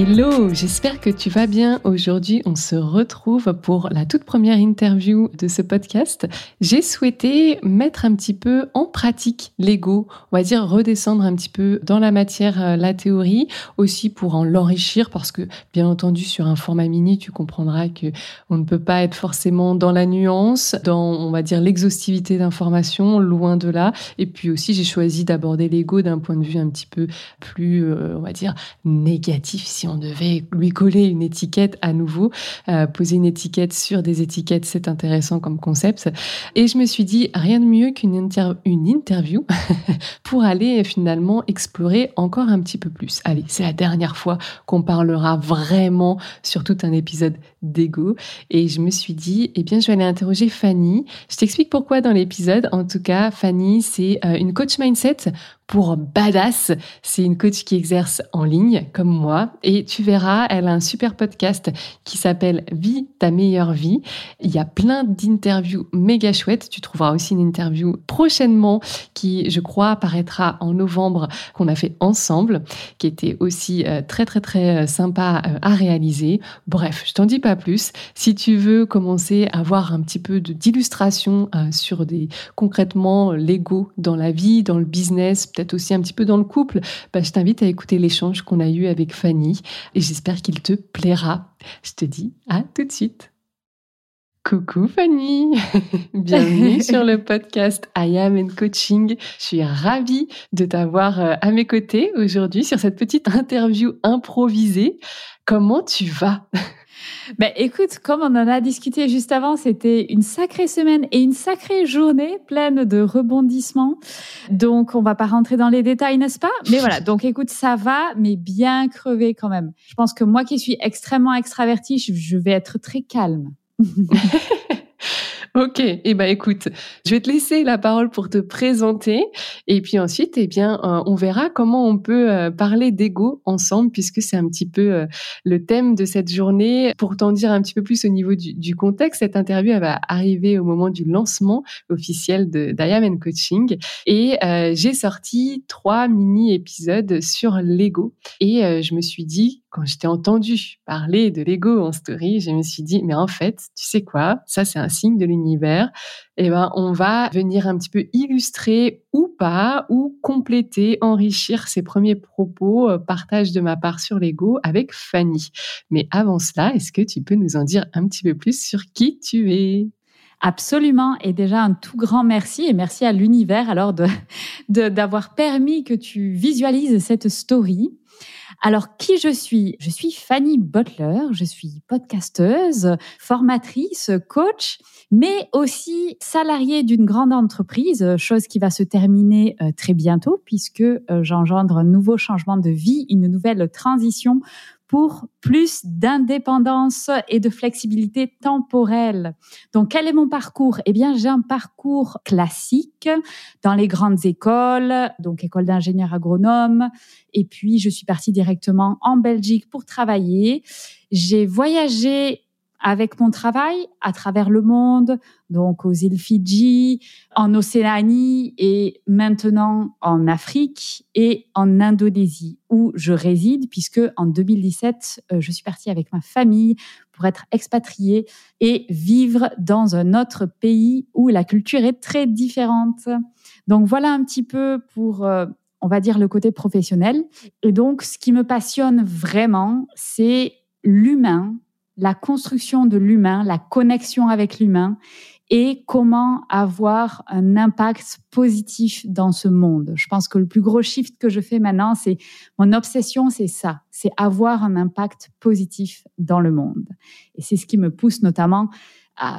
Hello, j'espère que tu vas bien. Aujourd'hui, on se retrouve pour la toute première interview de ce podcast. J'ai souhaité mettre un petit peu en pratique l'ego, on va dire redescendre un petit peu dans la matière, euh, la théorie, aussi pour en l'enrichir parce que bien entendu sur un format mini, tu comprendras que on ne peut pas être forcément dans la nuance, dans on va dire l'exhaustivité d'informations, loin de là. Et puis aussi, j'ai choisi d'aborder l'ego d'un point de vue un petit peu plus, euh, on va dire négatif si on devait lui coller une étiquette à nouveau, euh, poser une étiquette sur des étiquettes, c'est intéressant comme concept. Et je me suis dit, rien de mieux qu'une une interview pour aller finalement explorer encore un petit peu plus. Allez, c'est la dernière fois qu'on parlera vraiment sur tout un épisode d'ego. Et je me suis dit, eh bien, je vais aller interroger Fanny. Je t'explique pourquoi dans l'épisode. En tout cas, Fanny, c'est euh, une coach mindset pour badass. C'est une coach qui exerce en ligne comme moi et tu verras, elle a un super podcast qui s'appelle Vie ta meilleure vie. Il y a plein d'interviews méga chouettes. Tu trouveras aussi une interview prochainement qui, je crois, apparaîtra en novembre qu'on a fait ensemble, qui était aussi euh, très très très euh, sympa euh, à réaliser. Bref, je t'en dis pas plus. Si tu veux commencer à avoir un petit peu d'illustration sur des concrètement l'ego dans la vie, dans le business, peut-être aussi un petit peu dans le couple, bah, je t'invite à écouter l'échange qu'on a eu avec Fanny et j'espère qu'il te plaira. Je te dis à tout de suite. Coucou Fanny, bienvenue sur le podcast I Am in Coaching. Je suis ravie de t'avoir euh, à mes côtés aujourd'hui sur cette petite interview improvisée. Comment tu vas? Ben, écoute, comme on en a discuté juste avant, c'était une sacrée semaine et une sacrée journée pleine de rebondissements. Donc, on va pas rentrer dans les détails, n'est-ce pas? Mais voilà, donc écoute, ça va, mais bien crevé quand même. Je pense que moi qui suis extrêmement extravertie, je vais être très calme. Ok, et eh ben écoute, je vais te laisser la parole pour te présenter et puis ensuite, eh bien, euh, on verra comment on peut euh, parler d'ego ensemble puisque c'est un petit peu euh, le thème de cette journée. Pour t'en dire un petit peu plus au niveau du, contexte, cette interview elle va arriver au moment du lancement officiel de Diamond Coaching et j'ai sorti trois mini épisodes sur l'ego et je me suis dit quand je t'ai entendu parler de l'ego en story, je me suis dit, mais en fait, tu sais quoi, ça c'est un signe de l'univers. Eh ben, on va venir un petit peu illustrer ou pas, ou compléter, enrichir ces premiers propos, euh, partage de ma part sur l'ego avec Fanny. Mais avant cela, est-ce que tu peux nous en dire un petit peu plus sur qui tu es? Absolument. Et déjà, un tout grand merci et merci à l'univers alors de, d'avoir permis que tu visualises cette story. Alors, qui je suis? Je suis Fanny Butler, je suis podcasteuse, formatrice, coach, mais aussi salariée d'une grande entreprise, chose qui va se terminer euh, très bientôt puisque euh, j'engendre un nouveau changement de vie, une nouvelle transition pour plus d'indépendance et de flexibilité temporelle. Donc, quel est mon parcours? Eh bien, j'ai un parcours classique dans les grandes écoles, donc école d'ingénieur agronome, et puis je suis partie directement en Belgique pour travailler. J'ai voyagé avec mon travail à travers le monde, donc aux îles Fidji, en Océanie et maintenant en Afrique et en Indonésie où je réside puisque en 2017, euh, je suis partie avec ma famille pour être expatriée et vivre dans un autre pays où la culture est très différente. Donc voilà un petit peu pour euh, on va dire le côté professionnel. Et donc ce qui me passionne vraiment, c'est l'humain la construction de l'humain, la connexion avec l'humain et comment avoir un impact positif dans ce monde. Je pense que le plus gros shift que je fais maintenant, c'est mon obsession, c'est ça, c'est avoir un impact positif dans le monde. Et c'est ce qui me pousse notamment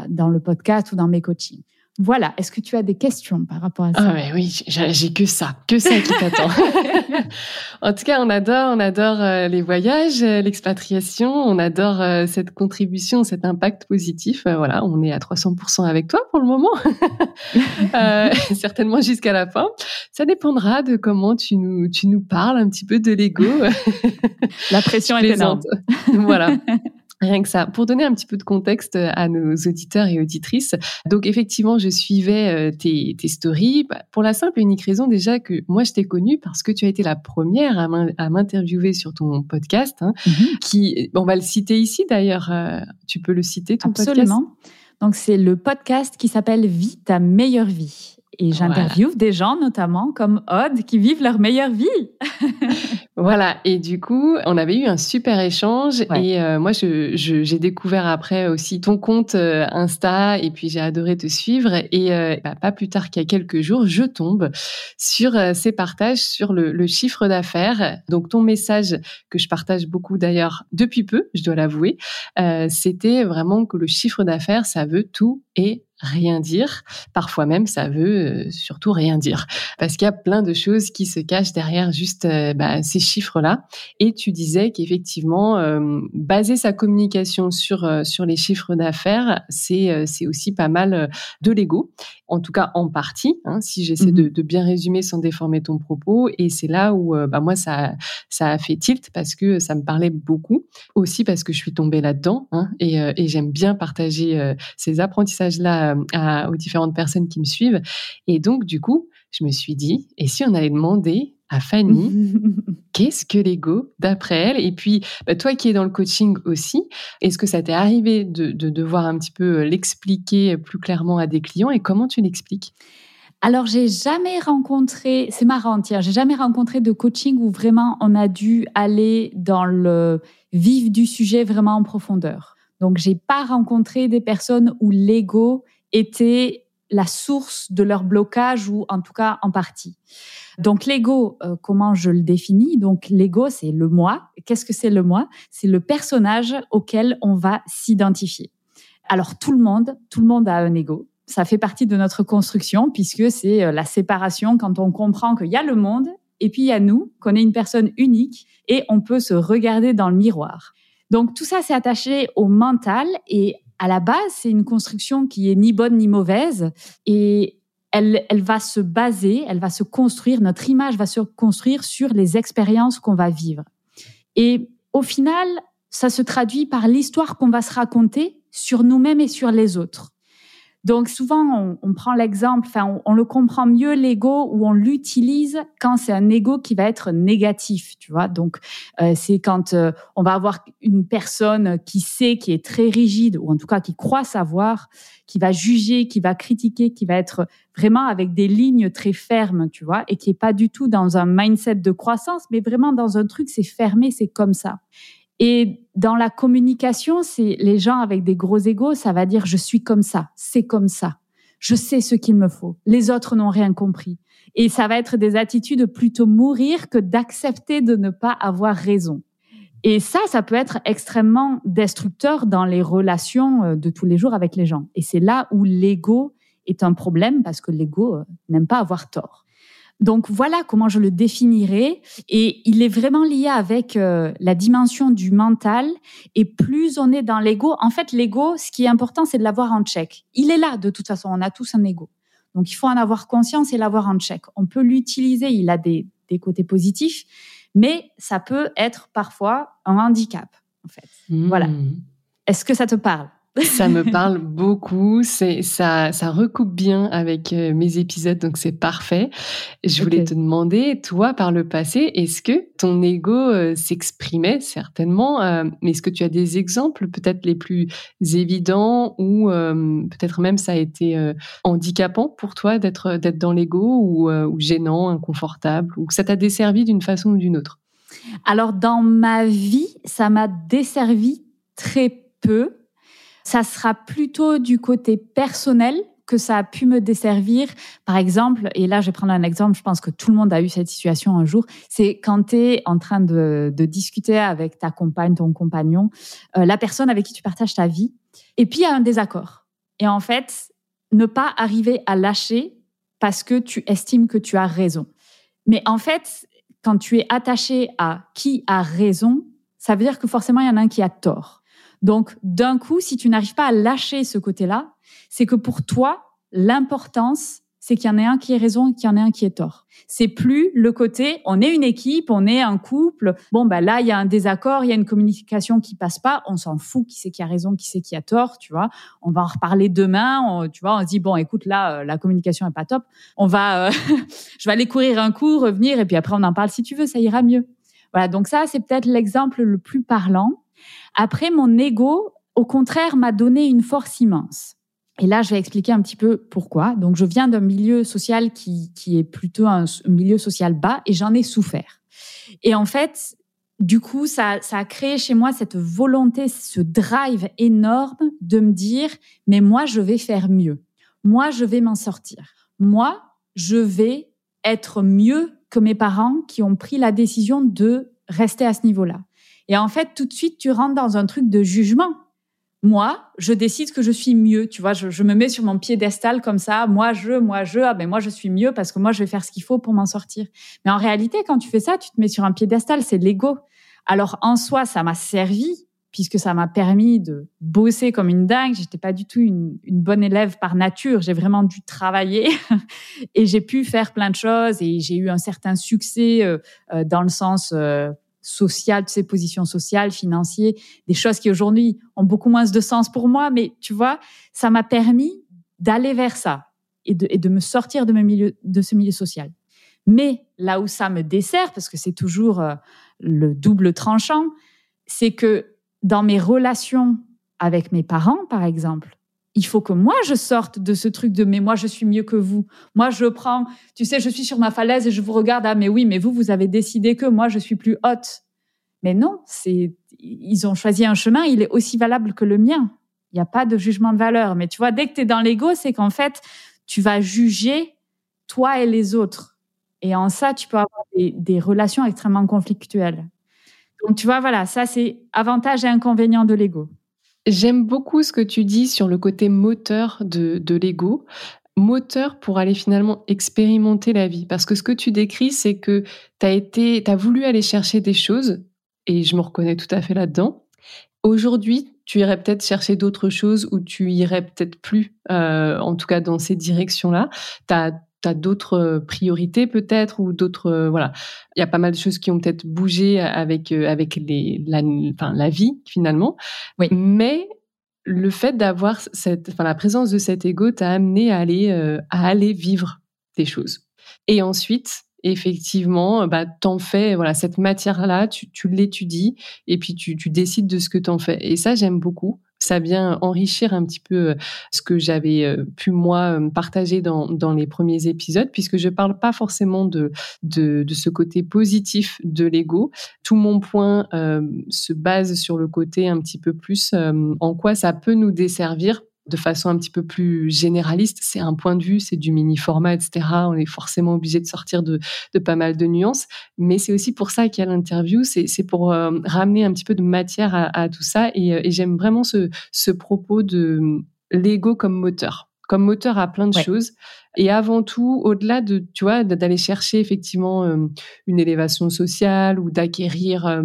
dans le podcast ou dans mes coachings. Voilà, est-ce que tu as des questions par rapport à ça? Ah mais oui, j'ai que ça, que ça qui t'attend. en tout cas, on adore, on adore euh, les voyages, euh, l'expatriation, on adore euh, cette contribution, cet impact positif. Voilà, on est à 300% avec toi pour le moment, certainement jusqu'à la fin. Ça dépendra de comment tu nous, tu nous parles un petit peu de l'ego. La pression est énorme. voilà. Rien que ça. Pour donner un petit peu de contexte euh, à nos auditeurs et auditrices, donc effectivement, je suivais euh, tes, tes stories bah, pour la simple et unique raison déjà que moi, je t'ai connue parce que tu as été la première à m'interviewer sur ton podcast, hein, mm-hmm. qui, on va le citer ici d'ailleurs. Euh, tu peux le citer, ton Absolument. Donc, c'est le podcast qui s'appelle Vie ta meilleure vie. Et j'interviewe des gens, notamment comme Odd, qui vivent leur meilleure vie. voilà. Et du coup, on avait eu un super échange. Et euh, moi, j'ai je, découvert après aussi ton compte euh, Insta. Et puis, j'ai adoré te suivre. Et euh, bah, pas plus tard qu'il y a quelques jours, je tombe sur ces partages sur le, le chiffre d'affaires. Donc, ton message que je partage beaucoup d'ailleurs depuis peu, je dois l'avouer, c'était vraiment que le chiffre d'affaires, ça veut tout et rien dire. Parfois même, ça veut euh, surtout rien dire. Parce qu'il y a plein de choses qui se cachent derrière juste euh, bah, ces chiffres-là. Et tu disais qu'effectivement, euh, baser sa communication sur, sur les chiffres d'affaires, c'est c'est aussi pas mal de l'ego. En tout cas, en partie, hein, si j'essaie de, mmh de, bien résumer sans déformer ton propos. Et c'est là où bah, moi, ça, ça a fait tilt parce que ça me parlait beaucoup. Aussi parce que je suis tombée là-dedans hein, et, et j'aime bien partager ces apprentissages-là euh, aux différentes personnes qui me suivent. Et donc, du coup, je me suis dit, et si on allait demander à Fanny, qu'est-ce que l'ego d'après elle? Et puis, bah, toi qui es dans le coaching aussi, est-ce que ça t'est arrivé de, devoir un petit peu euh, l'expliquer plus clairement à des clients? Et comment tu l'expliques? Alors, j'ai jamais rencontré, c'est marrant, tiens, j'ai jamais rencontré de coaching où vraiment on a dû aller dans le vif du sujet vraiment en profondeur. Donc, j'ai pas rencontré des personnes où l'ego était la source de leur blocage ou en tout cas en partie. Donc l'ego, euh, comment je le définis? Donc l'ego, c'est le moi. Qu'est-ce que c'est le moi? C'est le personnage auquel on va s'identifier. Alors tout le monde, tout le monde a un ego. Ça fait partie de notre construction puisque c'est euh, la séparation quand on comprend qu'il y a le monde et puis il y a nous, qu'on est une personne unique et on peut se regarder dans le miroir. Donc tout ça, c'est attaché au mental et à la base, c'est une construction qui est ni bonne ni mauvaise et elle, elle va se baser, elle va se construire, notre image va se construire sur les expériences qu'on va vivre. Et au final, ça se traduit par l'histoire qu'on va se raconter sur nous-mêmes et sur les autres. Donc souvent, on, prend l'exemple, enfin, on, le comprend mieux l'ego ou on l'utilise quand c'est un ego qui va être négatif, tu vois. Donc euh, c'est quand euh, on va avoir une personne qui sait, qui est très rigide ou en tout cas qui croit savoir, qui va juger, qui va critiquer, qui va être vraiment avec des lignes très fermes, tu vois, et qui est pas du tout dans un mindset de croissance, mais vraiment dans un truc, c'est fermé, c'est comme ça. Et dans la communication, c'est les gens avec des gros égos, ça va dire je suis comme ça, c'est comme ça. Je sais ce qu'il me faut. Les autres n'ont rien compris. Et ça va être des attitudes plutôt mourir que d'accepter de ne pas avoir raison. Et ça, ça peut être extrêmement destructeur dans les relations euh, de tous les jours avec les gens. Et c'est là où l'ego est un problème parce que l'ego euh, n'aime pas avoir tort. Donc voilà comment je le définirais. Et il est vraiment lié avec euh, la dimension du mental. Et plus on est dans l'ego, en fait, l'ego, ce qui est important, c'est de l'avoir en check. Il est là, de toute façon, on a tous un ego. Donc il faut en avoir conscience et l'avoir en check. On peut l'utiliser, il a des, des côtés positifs, mais ça peut être parfois un handicap, en fait. Voilà. Mmh. Est-ce que ça te parle? Ça me parle beaucoup. C'est ça, ça recoupe bien avec euh, mes épisodes, donc c'est parfait. Je voulais te demander, toi, par le passé, est-ce que ton ego euh, s'exprimait certainement, euh, mais est-ce que tu as des exemples, peut-être les plus évidents, ou peut-être même ça a été handicapant pour toi d'être d'être dans l'ego, ou, ou gênant, inconfortable, ou que ça t'a desservi d'une façon ou d'une autre? Alors dans ma vie, ça m'a desservi très peu ça sera plutôt du côté personnel que ça a pu me desservir. Par exemple, et là je vais prendre un exemple, je pense que tout le monde a eu cette situation un jour, c'est quand tu es en train de, discuter avec ta compagne, ton compagnon, euh, la personne avec qui tu partages ta vie, et puis il y a un désaccord. Et en fait, ne pas arriver à lâcher parce que tu estimes que tu as raison. Mais en fait, quand tu es attaché à qui a raison, ça veut dire que forcément, il y en a un qui a tort. Donc, d'un coup, si tu n'arrives pas à lâcher ce côté-là, c'est que pour toi, l'importance, c'est qu'il y en ait un qui ait raison et qu'il y en ait un qui ait tort. C'est plus le côté, on est une équipe, on est un couple. Bon, bah là, il y a un désaccord, il y a une communication qui passe pas. On s'en fout qui c'est qui a raison, qui c'est qui a tort, tu vois. On va en reparler demain. tu vois, on se dit bon, écoute, là, euh, la communication est pas top. On va, euh, je vais aller courir un coup, revenir, et puis après on en parle si tu veux, ça ira mieux. Voilà. Donc ça, c'est peut-être l'exemple le plus parlant. Après, mon ego, au contraire, m'a donné une force immense. Et là, je vais expliquer un petit peu pourquoi. Donc, je viens d'un milieu social qui, qui est plutôt un milieu social bas et j'en ai souffert. Et en fait, du coup, ça, ça a créé chez moi cette volonté, ce drive énorme de me dire, mais moi, je vais faire mieux. Moi, je vais m'en sortir. Moi, je vais être mieux que mes parents qui ont pris la décision de rester à ce niveau-là. Et en fait, tout de suite, tu rentres dans un truc de jugement moi, je décide que je suis mieux. Tu vois, je, me mets sur mon piédestal comme ça. Moi, je, moi, je, ah ben moi, je suis mieux parce que moi, je vais faire ce qu'il faut pour m'en sortir. Mais en réalité, quand tu fais ça, tu te mets sur un piédestal, c'est l'ego. Alors en soi, ça m'a servi puisque ça m'a permis de bosser comme une dingue. J'étais pas du tout une, bonne élève par nature. J'ai vraiment dû travailler et j'ai pu faire plein de choses et j'ai eu un certain succès euh, euh, dans le sens euh, sociales, de ses positions sociales, financières, des choses qui aujourd'hui ont beaucoup moins de sens pour moi, mais tu vois, ça m'a permis d'aller vers ça et de, me sortir de, de ce milieu social. Mais là où ça me dessert, parce que c'est toujours euh, le double tranchant, c'est que dans mes relations avec mes parents, par exemple, il faut que moi je sorte de ce truc de mais moi je suis mieux que vous. Moi je prends, tu sais, je suis sur ma falaise et je vous regarde ah mais oui, mais vous vous avez décidé que moi je suis plus haute. Mais non, c'est ils ont choisi un chemin, il est aussi valable que le mien. Il n'y a pas de jugement de valeur, mais tu vois dès que tu es dans l'ego, c'est qu'en fait, tu vas juger toi et les autres. Et en ça, tu peux avoir des, des relations extrêmement conflictuelles. Donc tu vois voilà, ça c'est avantage et inconvénient de l'ego. J'aime beaucoup ce que tu dis sur le côté moteur de, l'ego moteur pour aller finalement expérimenter la vie. Parce que ce que tu décris, c'est que tu as voulu aller chercher des choses, et je me reconnais tout à fait là-dedans. Aujourd'hui, tu irais peut-être chercher d'autres choses ou tu irais peut-être plus, euh, en tout cas dans ces directions-là. Tu as d'autres euh, priorités peut-être ou d'autres euh, voilà. Il y a pas mal de choses qui ont peut-être bougé avec euh, avec les la, enfin, la vie finalement. Oui. mais le fait d'avoir cette enfin la présence de cet ego t'a amené à aller à aller vivre des choses. Et ensuite effectivement bah t'en fais voilà cette matière là tu, tu l'étudies et puis tu, tu décides de ce que t'en fais. Et ça j'aime beaucoup ça vient enrichir un petit peu euh, ce que j'avais euh, pu moi euh, partager dans, dans les premiers épisodes, puisque je parle pas forcément de, de, de ce côté positif de l'ego. Tout mon point se base sur le côté un petit peu plus en quoi ça peut nous desservir de façon un petit peu plus généraliste. C'est un point de vue, c'est du mini-format, etc. On est forcément obligé de sortir de, pas mal de nuances. Mais c'est aussi pour ça qu'il y a l'interview. C'est pour euh, ramener un petit peu de matière à, tout ça. Et, euh, et j'aime vraiment ce, ce propos de l'ego comme moteur comme moteur à plein de choses. Et avant tout, au-delà de, tu vois, d'aller chercher effectivement euh, une élévation sociale ou d'acquérir, euh,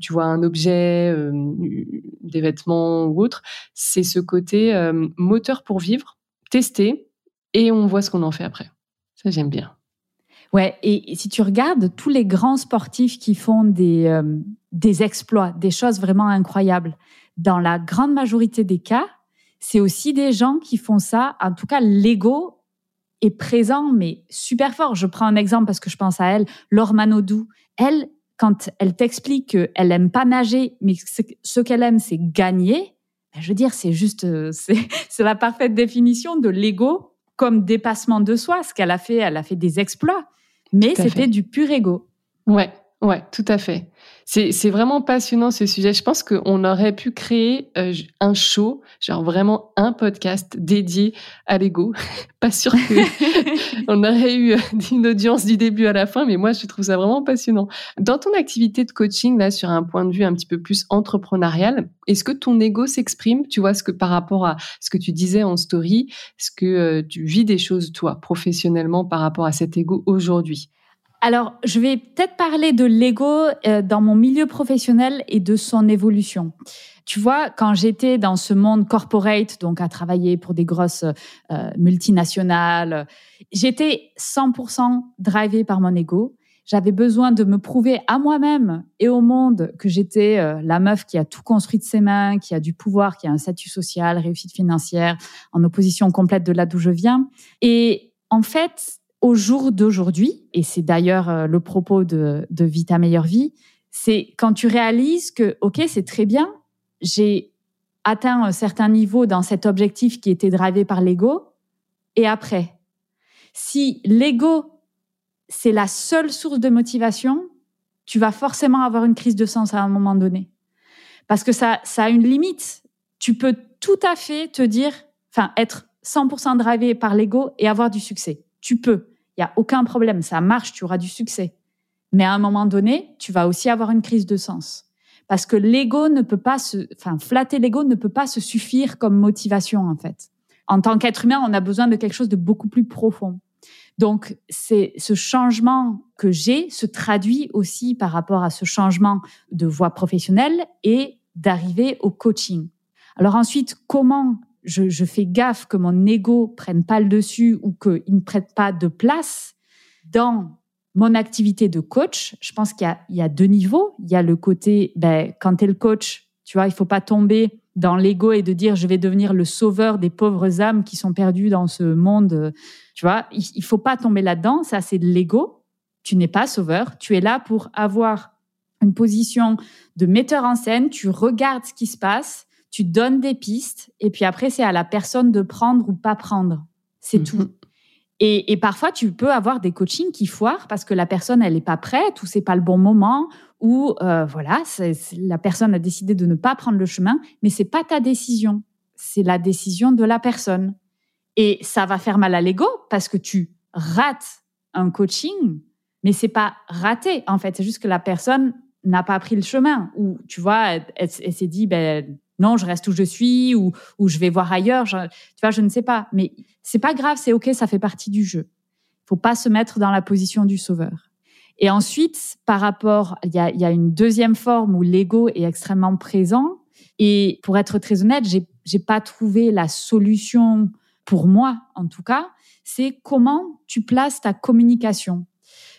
tu vois, un objet, euh, des vêtements ou autre, c'est ce côté moteur pour vivre, tester, et on voit ce qu'on en fait après. Ça, j'aime bien. Ouais, et si tu regardes tous les grands sportifs qui font des, des exploits, des choses vraiment incroyables, dans la grande majorité des cas, c'est aussi des gens qui font ça. En tout cas, l'ego est présent, mais super fort. Je prends un exemple parce que je pense à elle, Laure Manodou. Elle, quand elle t'explique qu'elle aime pas nager, mais ce qu'elle aime, c'est gagner, ben, je veux dire, c'est juste, euh, c'est la parfaite définition de l'ego comme dépassement de soi. Ce qu'elle a fait, elle a fait des exploits, mais c'était du pur ego. Ouais, Ouais, tout à fait. C'est vraiment passionnant ce sujet. Je pense qu'on aurait pu créer euh, un show, genre vraiment un podcast dédié à l'ego. Pas sûr qu'on aurait eu euh, une audience du début à la fin, mais moi je trouve ça vraiment passionnant. Dans ton activité de coaching, là, sur un point de vue un petit peu plus entrepreneurial, est-ce que ton ego s'exprime? Tu vois, ce que par rapport à ce que tu disais en story, est-ce que euh, tu vis des choses, toi, professionnellement, par rapport à cet ego aujourd'hui? Alors, je vais peut-être parler de l'ego euh, dans mon milieu professionnel et de son évolution. Tu vois, quand j'étais dans ce monde corporate, donc à travailler pour des grosses euh, multinationales, j'étais 100% drivée par mon ego. J'avais besoin de me prouver à moi-même et au monde que j'étais euh, la meuf qui a tout construit de ses mains, qui a du pouvoir, qui a un statut social, réussite financière, en opposition complète de là d'où je viens. Et en fait, au jour d'aujourd'hui, et c'est d'ailleurs euh, le propos de, de Vita Meilleure Vie, c'est quand tu réalises que, OK, c'est très bien, j'ai atteint un certain niveau dans cet objectif qui était drivé par l'ego, et après, si l'ego, c'est la seule source de motivation, tu vas forcément avoir une crise de sens à un moment donné. Parce que ça, ça a une limite. Tu peux tout à fait te dire, enfin, être 100% drivé par l'ego et avoir du succès. Tu peux. Il n'y a aucun problème, ça marche, tu auras du succès. Mais à un moment donné, tu vas aussi avoir une crise de sens. Parce que l'ego ne peut pas se, enfin, flatter l'ego ne peut pas se suffire comme motivation, en fait. En tant qu'être humain, on a besoin de quelque chose de beaucoup plus profond. Donc, c'est ce changement que j'ai se traduit aussi par rapport à ce changement de voie professionnelle et d'arriver au coaching. Alors ensuite, comment je, fais gaffe que mon ego prenne pas le dessus ou qu'il ne prête pas de place dans mon activité de coach. Je pense qu'il y, a, deux niveaux. Il y a le côté, ben, quand tu es le coach, tu vois, il faut pas tomber dans l'ego et de dire je vais devenir le sauveur des pauvres âmes qui sont perdues dans ce monde. Tu vois, il, il faut pas tomber là-dedans. Ça, c'est de l'ego. Tu n'es pas sauveur. Tu es là pour avoir une position de metteur en scène. Tu regardes ce qui se passe tu donnes des pistes et puis après, c'est à la personne de prendre ou pas prendre. C'est mhm. tout. Et, parfois, tu peux avoir des coachings qui foirent parce que la personne, elle n'est pas prête ou c'est pas le bon moment ou euh, voilà, la personne a décidé de ne pas prendre le chemin, mais c'est pas ta décision, c'est la décision de la personne. Et ça va faire mal à l'ego parce que tu rates un coaching, mais c'est pas raté en fait, c'est juste que la personne n'a pas pris le chemin ou tu vois, elle s'est dit ben non, je reste où je suis ou, je vais voir ailleurs. tu vois, je ne sais pas. Mais c'est pas grave, c'est ok, ça fait partie du jeu. Il faut pas se mettre dans la position du sauveur. Et ensuite, par rapport, il y a, une deuxième forme où l'ego est extrêmement présent. Et pour être très honnête, j'ai, j'ai pas trouvé la solution pour moi, en tout cas. C'est comment tu places ta communication.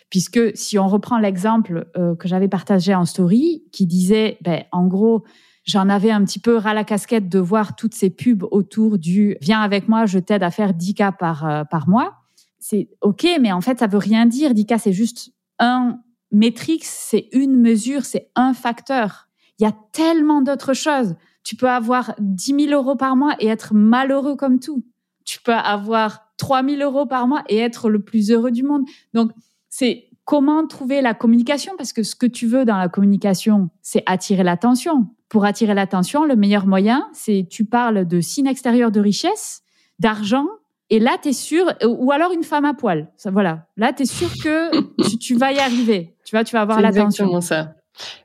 Puisque si on reprend l'exemple euh, que j'avais partagé en story, qui disait, ben, en gros, J'en avais un petit peu ras la casquette de voir toutes ces pubs autour du viens avec moi, je t'aide à faire 10 cas par, euh, par mois. C'est OK, mais en fait, ça veut rien dire. 10 cas, c'est juste un métrique, c'est une mesure, c'est un facteur. Il y a tellement d'autres choses. Tu peux avoir 10 000 euros par mois et être malheureux comme tout. Tu peux avoir 3 000 euros par mois et être le plus heureux du monde. Donc, c'est comment trouver la communication? Parce que ce que tu veux dans la communication, c'est attirer l'attention pour attirer l'attention, le meilleur moyen, c'est tu parles de signe extérieur de richesse, d'argent, et là, tu es sûr, ou alors une femme à poil. Ça, voilà. Là, tu es sûr que tu, vas y arriver. Tu vois, tu vas avoir l'attention. exactement ça.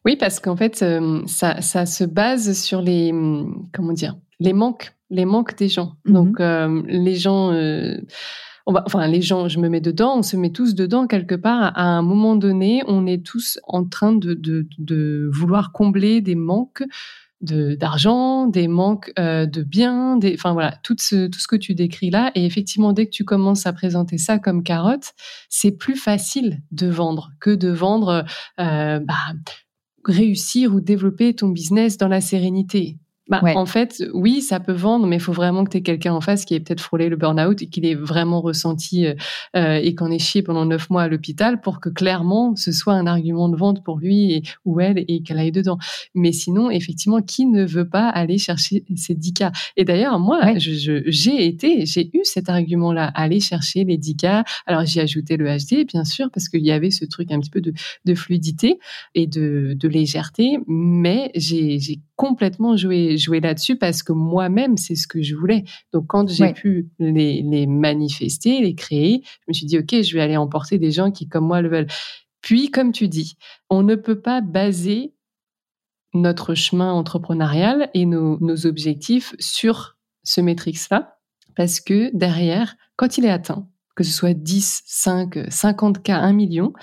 Oui, parce qu'en fait, euh, ça, ça, se base sur les, comment dire, les manques, les manques des gens. Mm-hmm. Donc, euh, les gens, euh, enfin les gens, je me mets dedans, on se met tous dedans quelque part. À un moment donné, on est tous en train de, vouloir combler des manques d'argent, des manques euh, de biens, des, enfin voilà, tout ce, tout ce que tu décris là. Et effectivement, dès que tu commences à présenter ça comme carotte, c'est plus facile de vendre que de vendre, euh, bah, réussir ou développer ton business dans la sérénité. Bah, En fait, oui, ça peut vendre, mais il faut vraiment que tu aies quelqu'un en face qui ait peut-être frôlé le burn-out et qu'il ait vraiment ressenti euh, euh, et qu'on ait chié pendant neuf mois à l'hôpital pour que clairement ce soit un argument de vente pour lui et, ou elle et qu'elle aille dedans. Mais sinon, effectivement, qui ne veut pas aller chercher ces 10 cas? Et d'ailleurs, moi, j'ai été, j'ai eu cet argument-là, aller chercher les 10 cas. Alors, j'ai ajouté le HD, bien sûr, parce qu'il y avait ce truc un petit peu de, de fluidité et de, de légèreté, mais j'ai complètement joué, joué là-dessus parce que moi-même, c'est ce que je voulais. Donc, quand j'ai pu les, les manifester, les créer, je me suis dit, OK, je vais aller emporter des gens qui, comme moi, le veulent. Puis, comme tu dis, on ne peut pas baser notre chemin entrepreneurial et nos, nos objectifs sur ce métrix-là, parce que derrière, quand il est atteint, que ce soit 10, 5, 50 cas, 1 million,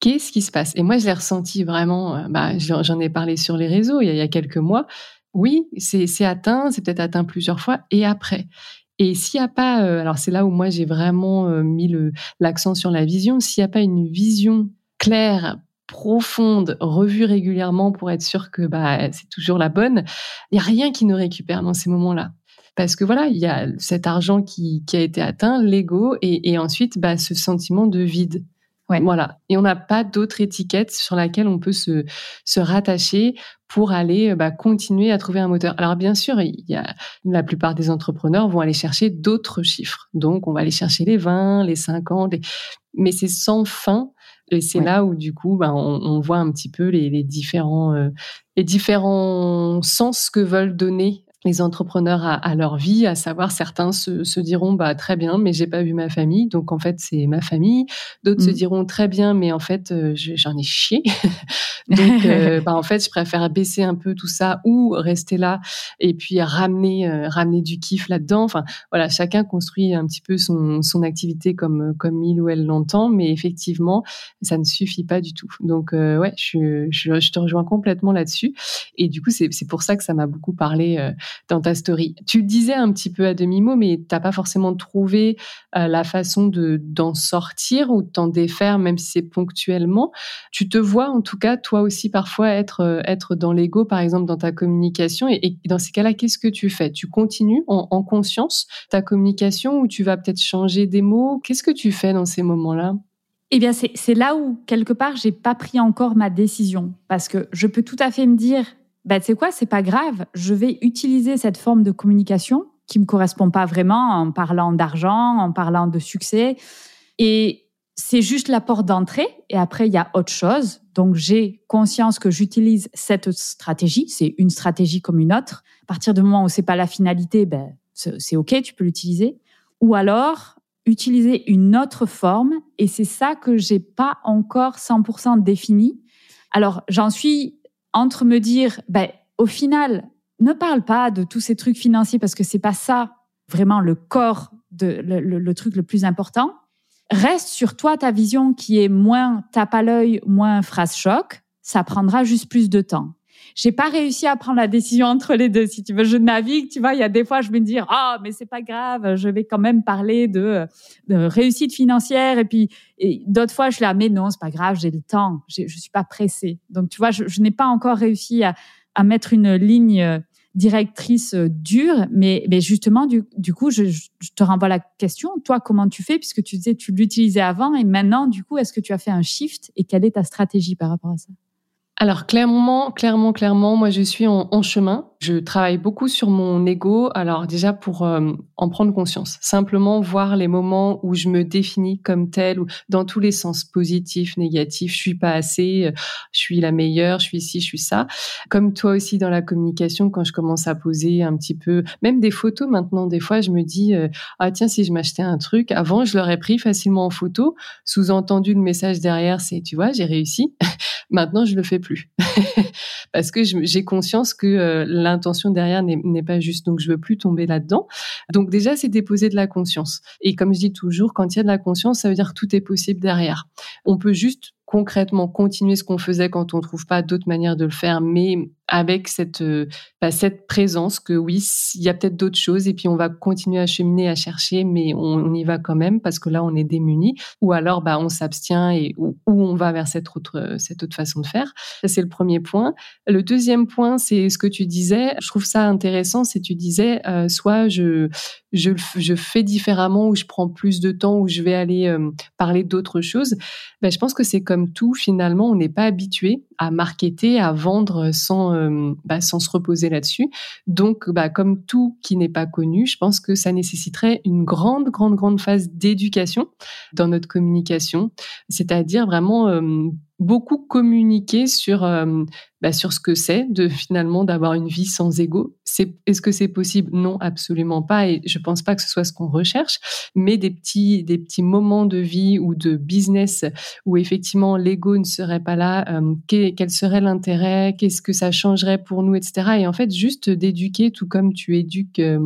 Qu'est-ce qui se passe? Et moi, je l'ai ressenti vraiment, euh, bah, j'en ai parlé sur les réseaux il y a, quelques mois. Oui, c'est atteint, c'est peut-être atteint plusieurs fois, et après. Et s'il n'y a pas, euh, alors c'est là où moi j'ai vraiment euh, mis l'accent sur la vision, s'il n'y a pas une vision claire, profonde, revue régulièrement pour être sûr que bah, c'est toujours la bonne, il n'y a rien qui nous récupère dans ces moments-là. Parce que voilà, il y a cet argent qui, qui a été atteint, l'ego, et, et ensuite bah, ce sentiment de vide. Voilà. Et on n'a pas d'autre étiquette sur laquelle on peut se, se rattacher pour aller bah, continuer à trouver un moteur. Alors bien sûr, il y a, la plupart des entrepreneurs vont aller chercher d'autres chiffres. Donc on va aller chercher les 20, les 50, mais c'est sans fin. Et c'est là où du coup, bah, on, on, voit un petit peu les, les différents, euh, les différents sens que veulent donner les entrepreneurs à, leur vie, à savoir certains se, se, diront bah très bien, mais j'ai pas vu ma famille, donc en fait c'est ma famille. D'autres se mmh. diront très bien, mais en fait euh, j'en ai chié. donc euh, bah en fait je préfère baisser un peu tout ça ou rester là et puis ramener euh, ramener du kiff là-dedans. Enfin voilà, chacun construit un petit peu son, son activité comme comme il ou elle l'entend, mais effectivement ça ne suffit pas du tout. Donc ouais, je, je, je, te rejoins complètement là-dessus. Et du coup c'est pour ça que ça m'a beaucoup parlé dans ta story. Tu le disais un petit peu à demi-mot, mais t'as pas forcément trouvé euh, la façon de d'en sortir ou de t'en défaire, même si c'est ponctuellement. Tu te vois en tout cas, toi aussi, parfois être euh, être dans l'ego, par exemple, dans ta communication. Et, dans ces cas-là, qu'est-ce que tu fais? Tu continues en, en conscience ta communication ou tu vas peut-être changer des mots? Qu'est-ce que tu fais dans ces moments-là? Eh bien, c'est là où, quelque part, j'ai pas pris encore ma décision. Parce que je peux tout à fait me dire, bah, tu sais quoi, c'est pas grave, je vais utiliser cette forme de communication qui me correspond pas vraiment en parlant d'argent, en parlant de succès. Et c'est juste la porte d'entrée. Et après, il y a autre chose. Donc, j'ai conscience que j'utilise cette stratégie. C'est une stratégie comme une autre. À partir du moment où c'est pas la finalité, ben, c'est OK, tu peux l'utiliser. Ou alors, utiliser une autre forme. Et c'est ça que j'ai pas encore 100% défini. Alors, j'en suis entre me dire, ben, au final, ne parle pas de tous ces trucs financiers parce que c'est pas ça vraiment le corps de le, truc le plus important. Reste sur toi ta vision qui est moins tape à l'œil, moins phrase choc. Ça prendra juste plus de temps. J'ai pas réussi à prendre la décision entre les deux. Si tu veux, je navigue. Tu vois, il y a des fois, je me dis, ah, mais c'est pas grave. Je vais quand même parler de, réussite financière. Et puis, d'autres fois, je la mais non, c'est pas grave. J'ai le temps. Je suis pas pressée. Donc, tu vois, je, n'ai pas encore réussi à, mettre une ligne euh, directrice euh, dure, mais, justement, du, coup, je, je, te renvoie la question. Toi, comment tu fais? Puisque tu disais, tu l'utilisais avant et maintenant, du coup, est-ce que tu as fait un shift et quelle est ta stratégie par rapport à ça? Alors clairement, clairement, clairement, moi je suis en, chemin. Je travaille beaucoup sur mon ego. Alors déjà pour euh, en prendre conscience, simplement voir les moments où je me définis comme telle ou dans tous les sens positifs, négatifs. Je suis pas assez, euh, je suis la meilleure, je suis ici, je suis ça. Comme toi aussi dans la communication, quand je commence à poser un petit peu, même des photos maintenant, des fois je me dis euh, ah tiens si je m'achetais un truc, avant je l'aurais pris facilement en photo. Sous-entendu le message derrière c'est tu vois j'ai réussi. maintenant je le fais plus parce que j'ai conscience que euh, l'intention derrière n'est pas juste. Donc, je veux plus tomber là-dedans. Donc, déjà, c'est déposer de la conscience. Et comme je dis toujours, quand il y a de la conscience, ça veut dire tout est possible derrière. On peut juste concrètement continuer ce qu'on faisait quand on trouve pas d'autres manières de le faire, mais avec cette euh, bah, cette présence que oui, il y a peut-être d'autres choses et puis on va continuer à cheminer, à chercher, mais on, y va quand même parce que là on est démuni. Ou alors bah on s'abstient et ou, on va vers cette autre cette autre façon de faire. Ça c'est le premier point. Le deuxième point, c'est ce que tu disais. Je trouve ça intéressant. C'est tu disais euh, soit je je, je fais différemment ou je prends plus de temps ou je vais aller euh, parler d'autres choses. Ben, je pense que c'est comme tout, finalement, on n'est pas habitué à marketer, à vendre sans, euh, bah, sans se reposer là-dessus. Donc, bah, comme tout qui n'est pas connu, je pense que ça nécessiterait une grande, grande, grande phase d'éducation dans notre communication, c'est-à-dire vraiment euh, beaucoup communiquer sur euh, bah, sur ce que c'est de finalement d'avoir une vie sans ego. Est-ce que c'est possible? Non, absolument pas. Et je pense pas que ce soit ce qu'on recherche. Mais des petits des petits moments de vie ou de business où effectivement l'ego ne serait pas là. Euh, quel serait l'intérêt Qu'est-ce que ça changerait pour nous, etc. Et en fait, juste d'éduquer, tout comme tu éduques euh,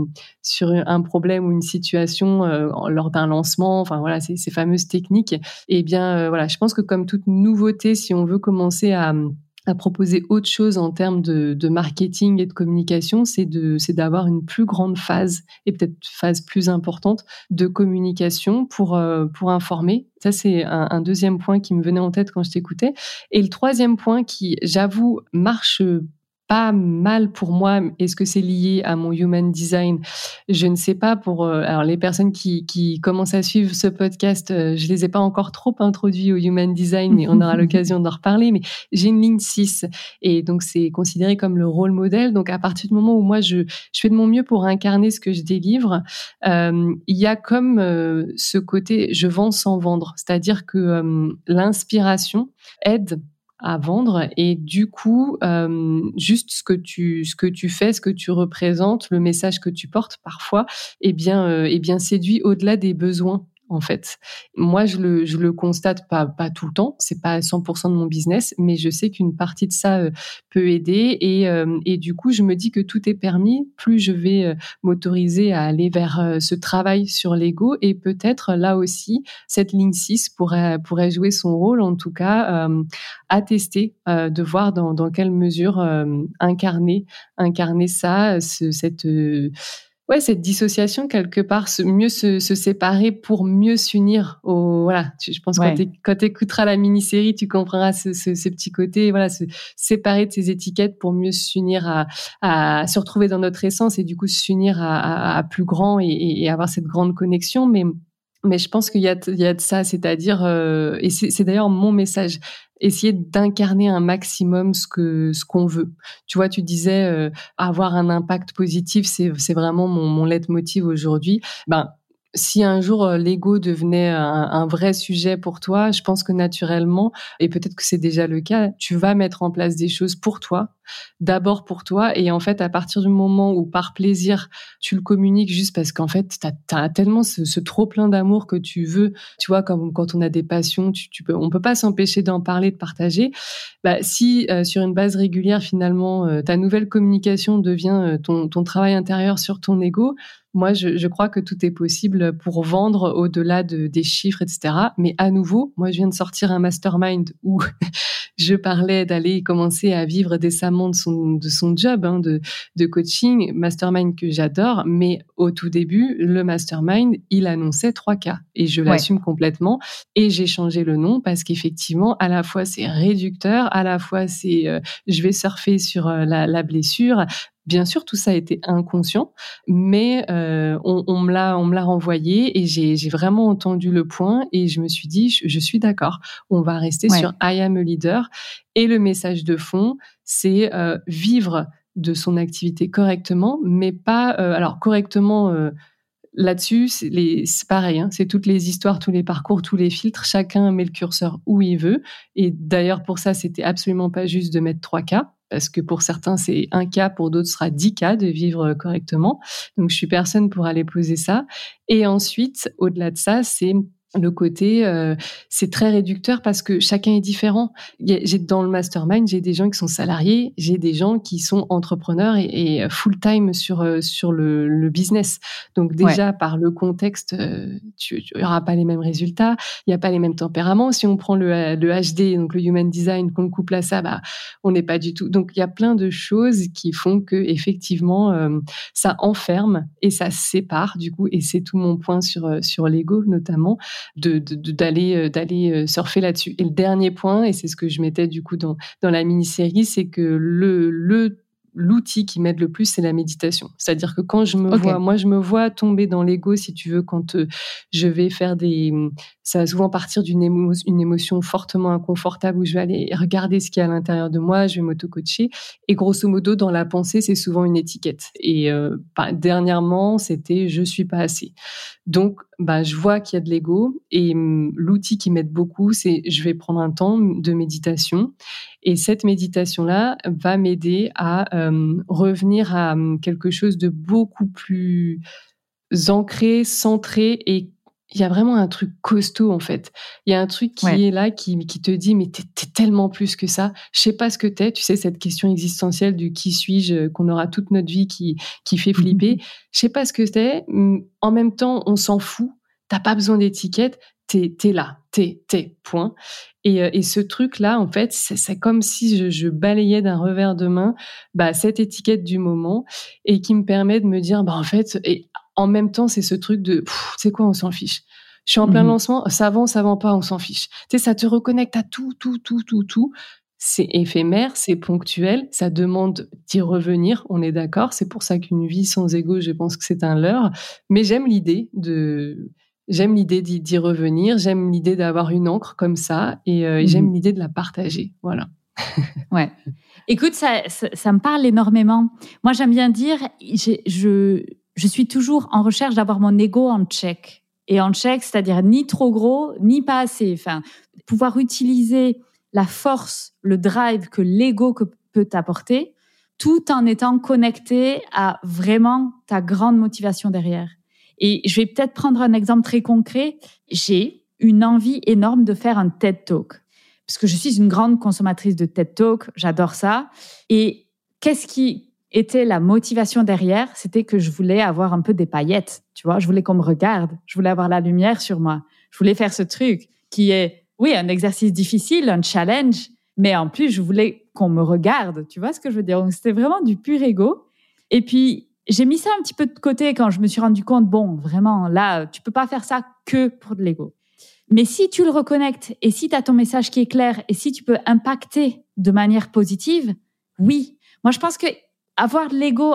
sur un problème ou une situation lors d'un lancement. Enfin voilà, ces, fameuses techniques. Eh bien voilà, je pense que comme toute nouveauté si on veut commencer à, proposer autre chose en termes de, marketing et de communication, c'est d'avoir une plus grande phase et peut-être phase plus importante de communication pour euh, pour informer. Ça c'est un, deuxième point qui me venait en tête quand je t'écoutais. Et le troisième point qui, j'avoue, marche pas mal pour moi. Est-ce que c'est lié à mon human design? Je ne sais pas. Pour euh, alors les personnes qui, qui commencent à suivre ce podcast, euh, je les ai pas encore trop introduits au human design, mais on aura l'occasion d'en reparler. Mais j'ai une ligne 6 et donc c'est considéré comme le rôle modèle. Donc à partir du moment où moi je, je fais de mon mieux pour incarner ce que je délivre, euh, il y a comme ce côté je vends sans vendre, c'est-à-dire que l'inspiration aide à vendre. Et du coup euh, juste ce que tu ce que tu fais ce que tu représentes le message que tu portes parfois eh bien euh, eh bien séduit au-delà des besoins en fait. Moi, je le, le constate pas, tout le temps. C'est pas 100% de mon business, mais je sais qu'une partie de ça euh, peut aider. Et, euh, et du coup, je me dis que tout est permis. Plus je vais euh, m'autoriser à aller vers ce travail sur l'ego. Et peut-être là aussi, cette ligne 6 pourrait, jouer son rôle, en tout cas, à tester, de voir dans, quelle mesure incarner, incarner ça, ce, cette ouais, cette dissociation quelque part, mieux se, séparer pour mieux s'unir. Au voilà, je pense que quand tu écouteras la mini-série, tu comprendras ce, ce, petit côté, voilà, se séparer de ces étiquettes pour mieux s'unir à, à se retrouver dans notre essence et du coup s'unir à, à, plus grand et, et, avoir cette grande connexion. Mais mais je pense qu'il y y a de ça, c'est-à-dire, euh, et c'est d'ailleurs mon message, essayer d'incarner un maximum ce que ce qu'on veut. Tu vois, tu disais euh, avoir un impact positif, c'est c'est vraiment mon mon leitmotiv aujourd'hui. Ben si un jour euh, l'ego devenait un, vrai sujet pour toi, je pense que naturellement, et peut-être que c'est déjà le cas, tu vas mettre en place des choses pour toi, d'abord pour toi, et en fait, à partir du moment où par plaisir, tu le communiques juste parce qu'en fait, tu as, tellement ce, trop plein d'amour que tu veux, tu vois, comme quand on a des passions, tu, peux, on peut pas s'empêcher d'en parler, de partager. Bah, si euh, sur une base régulière, finalement, euh, ta nouvelle communication devient ton, ton travail intérieur sur ton ego, moi, je, je, crois que tout est possible pour vendre au-delà de, des chiffres, etc. Mais à nouveau, moi, je viens de sortir un mastermind où je parlais d'aller commencer à vivre décemment de son, de son job hein, de, de coaching, mastermind que j'adore. Mais au tout début, le mastermind, il annonçait 3 cas et je l'assume complètement. Et j'ai changé le nom parce qu'effectivement, à la fois c'est réducteur, à la fois c'est euh, je vais surfer sur euh, la, la blessure, Bien sûr, tout ça a été inconscient, mais euh, on, on, me l'a, on me l'a renvoyé et j'ai, j'ai vraiment entendu le point et je me suis dit, je, suis d'accord, on va rester sur I am a leader. Et le message de fond, c'est euh, vivre de son activité correctement, mais pas, euh, alors correctement. Euh, là-dessus, c'est pareil, hein, c'est toutes les histoires, tous les parcours, tous les filtres. Chacun met le curseur où il veut. Et d'ailleurs, pour ça, c'était absolument pas juste de mettre trois cas parce que pour certains c'est un cas, pour d'autres ce sera dix cas de vivre correctement. Donc je suis personne pour aller poser ça. Et ensuite, au-delà de ça, c'est le côté euh, c'est très réducteur parce que chacun est différent. J'ai dans le mastermind, j'ai des gens qui sont salariés, j'ai des gens qui sont entrepreneurs et, et full time sur euh, sur le, le, business. Donc déjà par le contexte, euh, tu n'auras pas les mêmes résultats, il n'y a pas les mêmes tempéraments. Si on prend le, le HD, donc le human design, qu'on le couple à ça, bah on n'est pas du tout. Donc il y a plein de choses qui font que effectivement ça enferme et ça sépare du coup. Et c'est tout mon point sur sur l'ego notamment de d'aller euh, d'aller euh, surfer là-dessus. Et le dernier point, et c'est ce que je mettais du coup dans dans la mini-série, c'est que le le l'outil qui m'aide le plus, c'est la méditation. C'est-à-dire que quand je me vois, moi, je me vois tomber dans l'ego, si tu veux, quand euh, je vais faire des, ça va souvent partir d'une une émotion fortement inconfortable où je vais aller regarder ce qu'il y a à l'intérieur de moi, je vais m'auto-coacher. Et grosso modo, dans la pensée, c'est souvent une étiquette. Et euh, bah, dernièrement, c'était je suis pas assez. Donc, bah, je vois qu'il y a de l'ego et hum, l'outil qui m'aide beaucoup, c'est je vais prendre un temps de méditation et cette méditation-là va m'aider à hum, revenir à hum, quelque chose de beaucoup plus ancré, centré et il y a vraiment un truc costaud en fait. Il y a un truc qui est là, qui, qui te dit mais t'es es tellement plus que ça. Je sais pas ce que t'es. Tu sais cette question existentielle du qui suis-je qu'on aura toute notre vie qui qui fait flipper. Je sais pas ce que t'es. En même temps, on s'en fout. T'as pas besoin d'étiquette. T'es es là. T'es t'es point. Et, euh, et ce truc là, en fait, c'est comme si je, je balayais d'un revers de main bah, cette étiquette du moment et qui me permet de me dire bah en fait et en même temps, c'est ce truc de, c'est quoi, on s'en fiche. Je suis en plein mhm. lancement, ça avance, ça avance pas, on s'en fiche. Tu sais, ça te reconnecte à tout, tout, tout, tout, tout. C'est éphémère, c'est ponctuel, ça demande d'y revenir, on est d'accord. C'est pour ça qu'une vie sans ego, je pense que c'est un leurre. Mais j'aime l'idée de, j'aime l'idée d'y revenir, j'aime l'idée d'avoir une encre comme ça et, euh, j'aime mhm. l'idée de la partager. Voilà. ouais. Écoute, ça, ça, me parle énormément. Moi, j'aime bien dire, je, je suis toujours en recherche d'avoir mon ego en check. Et en check, c'est-à-dire ni trop gros, ni pas assez. Enfin, pouvoir utiliser la force, le drive que l'ego peut t'apporter, tout en étant connecté à vraiment ta grande motivation derrière. Et je vais peut-être prendre un exemple très concret. J'ai une envie énorme de faire un TED Talk. Parce que je suis une grande consommatrice de TED Talk, j'adore ça. Et qu'est-ce qui, était la motivation derrière, c'était que je voulais avoir un peu des paillettes, tu vois, je voulais qu'on me regarde, je voulais avoir la lumière sur moi, je voulais faire ce truc qui est, oui, un exercice difficile, un challenge, mais en plus, je voulais qu'on me regarde, tu vois ce que je veux dire? Donc, c'était vraiment du pur ego. Et puis, j'ai mis ça un petit peu de côté quand je me suis rendu compte, bon, vraiment, là, tu peux pas faire ça que pour de l'ego. Mais si tu le reconnectes et si tu as ton message qui est clair et si tu peux impacter de manière positive, oui. Moi, je pense que avoir l'ego,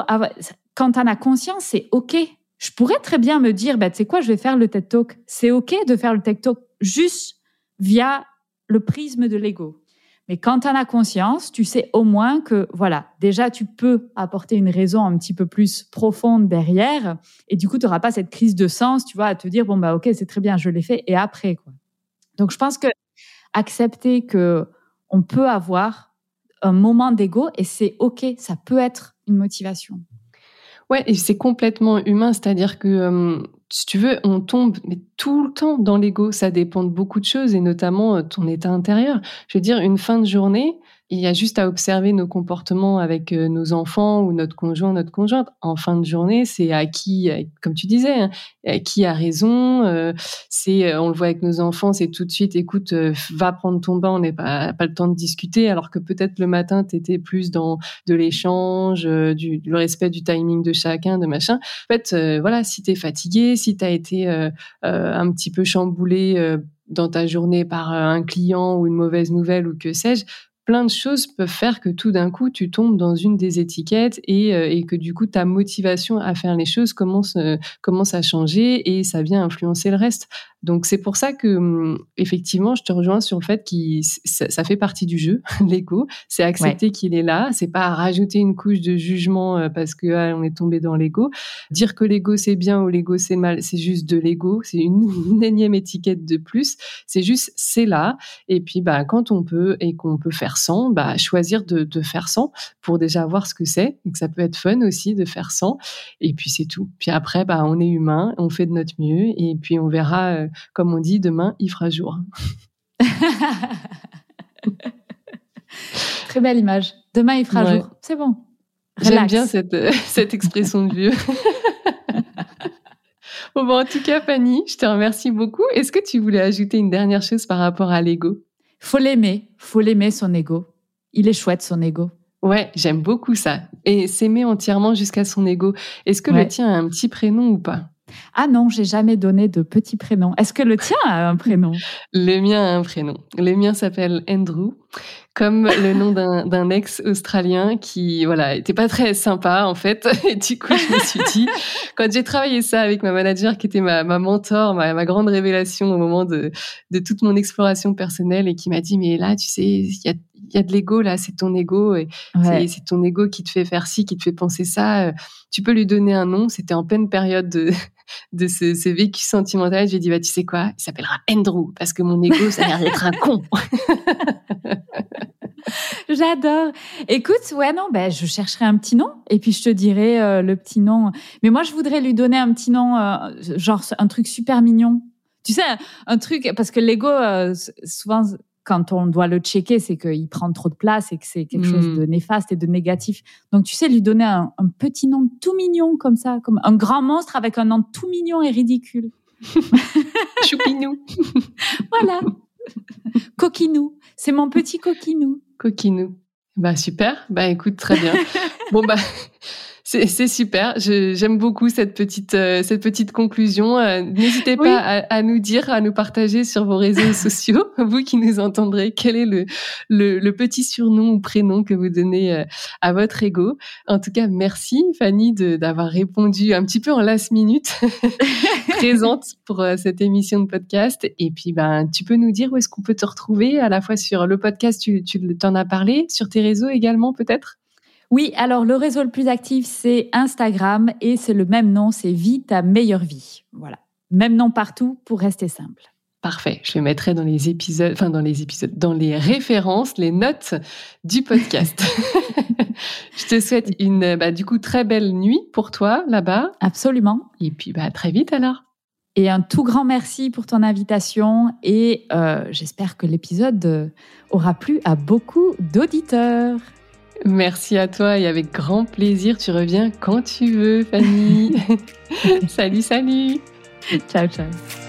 quand tu en as conscience, c'est OK. Je pourrais très bien me dire, bah, tu sais quoi, je vais faire le TED Talk. C'est OK de faire le TED Talk juste via le prisme de l'ego. Mais quand tu en as conscience, tu sais au moins que, voilà, déjà, tu peux apporter une raison un petit peu plus profonde derrière. Et du coup, tu n'auras pas cette crise de sens, tu vois, à te dire, bon, bah, OK, c'est très bien, je l'ai fait. Et après, quoi. Donc, je pense que accepter que on peut avoir un moment d'ego et c'est OK, ça peut être une motivation. Ouais, et c'est complètement humain, c'est-à-dire que euh, si tu veux, on tombe mais tout le temps dans l'ego, ça dépend de beaucoup de choses et notamment euh, ton état intérieur. Je veux dire, une fin de journée, il y a juste à observer nos comportements avec euh, nos enfants ou notre conjoint, notre conjointe. En fin de journée, c'est à qui, comme tu disais, hein, qui a raison. Euh, c'est, euh, on le voit avec nos enfants, c'est tout de suite, écoute, va prendre ton bain, on n'est pas, pas le temps de discuter. Alors que peut-être le matin, tu étais plus dans de l'échange, du, respect du timing de chacun, de machin. En fait, voilà, si tu es fatigué, si tu as été un petit peu chamboulé dans ta journée par un client ou une mauvaise nouvelle ou que sais-je, plein de choses peuvent faire que tout d'un coup, tu tombes dans une des étiquettes et, euh, que du coup, ta motivation à faire les choses commence, euh, commence à changer et ça vient influencer le reste. Donc c'est pour ça que hum, effectivement, je te rejoins sur le fait que ça, fait partie du jeu, l'ego. C'est accepter qu'il est là. C'est pas rajouter une couche de jugement euh, parce que ah, on est tombé dans l'ego. Dire que l'ego c'est bien ou l'ego c'est mal, c'est juste de l'ego. C'est une, énième étiquette de plus. C'est juste c'est là. Et puis bah quand on peut et qu'on peut faire sans, bah choisir de, de faire sans pour déjà voir ce que c'est. Que ça peut être fun aussi de faire sans. Et puis c'est tout. Puis après bah on est humain, on fait de notre mieux et puis on verra. Euh, comme on dit, demain, il fera jour. Très belle image. Demain, il fera jour. C'est bon. J'aime bien cette, cette expression de vieux. bon, en tout cas, Fanny, je te remercie beaucoup. Est-ce que tu voulais ajouter une dernière chose par rapport à l'ego? Faut l'aimer. Faut l'aimer, son ego. Il est chouette, son ego. Ouais, j'aime beaucoup ça. Et s'aimer entièrement jusqu'à son ego. Est-ce que le tien a un petit prénom ou pas? Ah non, j'ai jamais donné de petit prénom. Est-ce que le tien a un prénom? Le mien a un prénom. Le mien s'appelle Andrew, comme le nom d'un ex australien qui, voilà, était pas très sympa en fait. Et du coup, je me suis dit, quand j'ai travaillé ça avec ma manager qui était ma, ma mentor, ma, grande révélation au moment de, de toute mon exploration personnelle et qui m'a dit, mais là, tu sais, il y a y a de l'ego là, c'est ton ego et c'est ton ego qui te fait faire ci, qui te fait penser ça. Euh, tu peux lui donner un nom. C'était en pleine période de, de ce, ce vécu sentimental. J'ai dit bah tu sais quoi, il s'appellera Andrew parce que mon ego ça a l'air d'être un con. J'adore. Écoute, ouais, non, ben, je chercherai un petit nom et puis je te dirai euh, le petit nom. Mais moi, je voudrais lui donner un petit nom, euh, genre un truc super mignon. Tu sais, un, truc, parce que l'ego, souvent, quand on doit le checker, c'est qu'il prend trop de place et que c'est quelque chose de hmm. néfaste et de négatif. Donc, tu sais, lui donner un, petit nom tout mignon comme ça, comme un grand monstre avec un nom tout mignon et ridicule. Choupinou. voilà. Coquinou. C'est mon petit coquinou. Coquinou. Bah super. Bah écoute, très bien. bon bah c'est super. J'aime beaucoup cette petite euh, cette petite conclusion. Euh, n'hésitez pas à, nous dire, à nous partager sur vos réseaux sociaux, vous qui nous entendrez, quel est le, le, petit surnom ou prénom que vous donnez euh, à votre ego. En tout cas, merci Fanny d'avoir répondu un petit peu en last minute, présente pour cette émission de podcast. Et puis, ben, tu peux nous dire où est-ce qu'on peut te retrouver à la fois sur le podcast, tu, tu t'en as parlé, sur tes réseaux également peut-être? Oui, alors le réseau le plus actif, c'est Instagram et c'est le même nom, c'est Vie ta meilleure vie. Voilà. Même nom partout pour rester simple. Parfait. Je le mettrai dans les épisodes, enfin dans les épisodes, dans les références, les notes du podcast. je te souhaite une, bah, du coup, très belle nuit pour toi là-bas. Absolument. Et puis, bah, très vite alors. Et un tout grand merci pour ton invitation et euh, j'espère que l'épisode aura plu à beaucoup d'auditeurs. Merci à toi et avec grand plaisir, tu reviens quand tu veux, Fanny. salut, salut. Ciao, ciao.